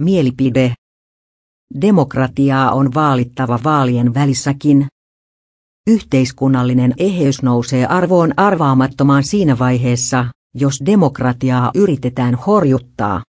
Mielipide. Demokratiaa on vaalittava vaalien välissäkin. Yhteiskunnallinen eheys nousee arvoon arvaamattomaan siinä vaiheessa, jos demokratiaa yritetään horjuttaa.